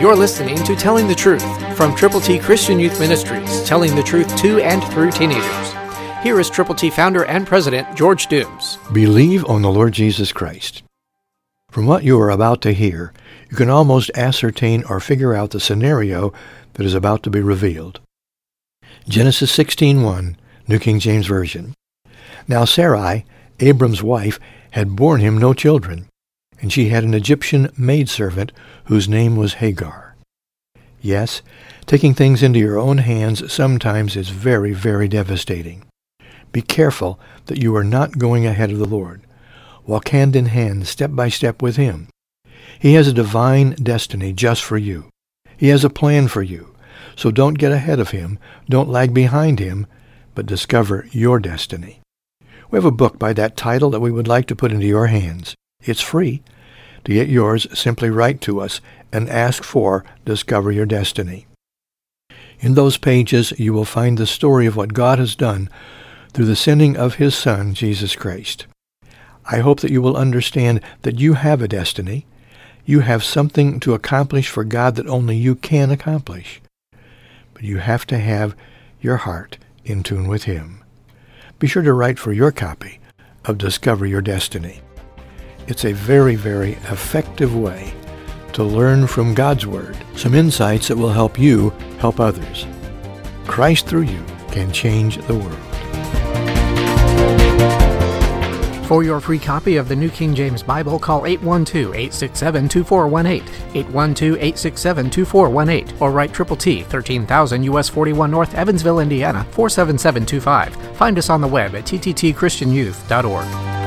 You're listening to Telling the Truth from Triple T Christian Youth Ministries, telling the truth to and through teenagers. Here is Triple T founder and president George Dooms. Believe on the Lord Jesus Christ. From what you are about to hear, you can almost ascertain or figure out the scenario that is about to be revealed. Genesis 16:1, New King James Version. Now Sarai, Abram's wife, had borne him no children, and she had an Egyptian maidservant whose name was Hagar. Yes, taking things into your own hands sometimes is very, very devastating. Be careful that you are not going ahead of the Lord. Walk hand in hand, step by step with Him. He has a divine destiny just for you. He has a plan for you. So don't get ahead of Him, don't lag behind Him, but discover your destiny. We have a book by that title that we would like to put into your hands. It's free. To get yours, simply write to us and ask for Discover Your Destiny. In those pages, you will find the story of what God has done through the sending of His Son, Jesus Christ. I hope that you will understand that you have a destiny. You have something to accomplish for God that only you can accomplish. But you have to have your heart in tune with Him. Be sure to write for your copy of Discover Your Destiny. It's a very, very effective way to learn from God's Word some insights that will help you help others. Christ through you can change the world. For your free copy of the New King James Bible, call 812-867-2418, 812-867-2418, or write Triple T, 13000 US 41 North, Evansville, Indiana, 47725. Find us on the web at tttchristianyouth.org.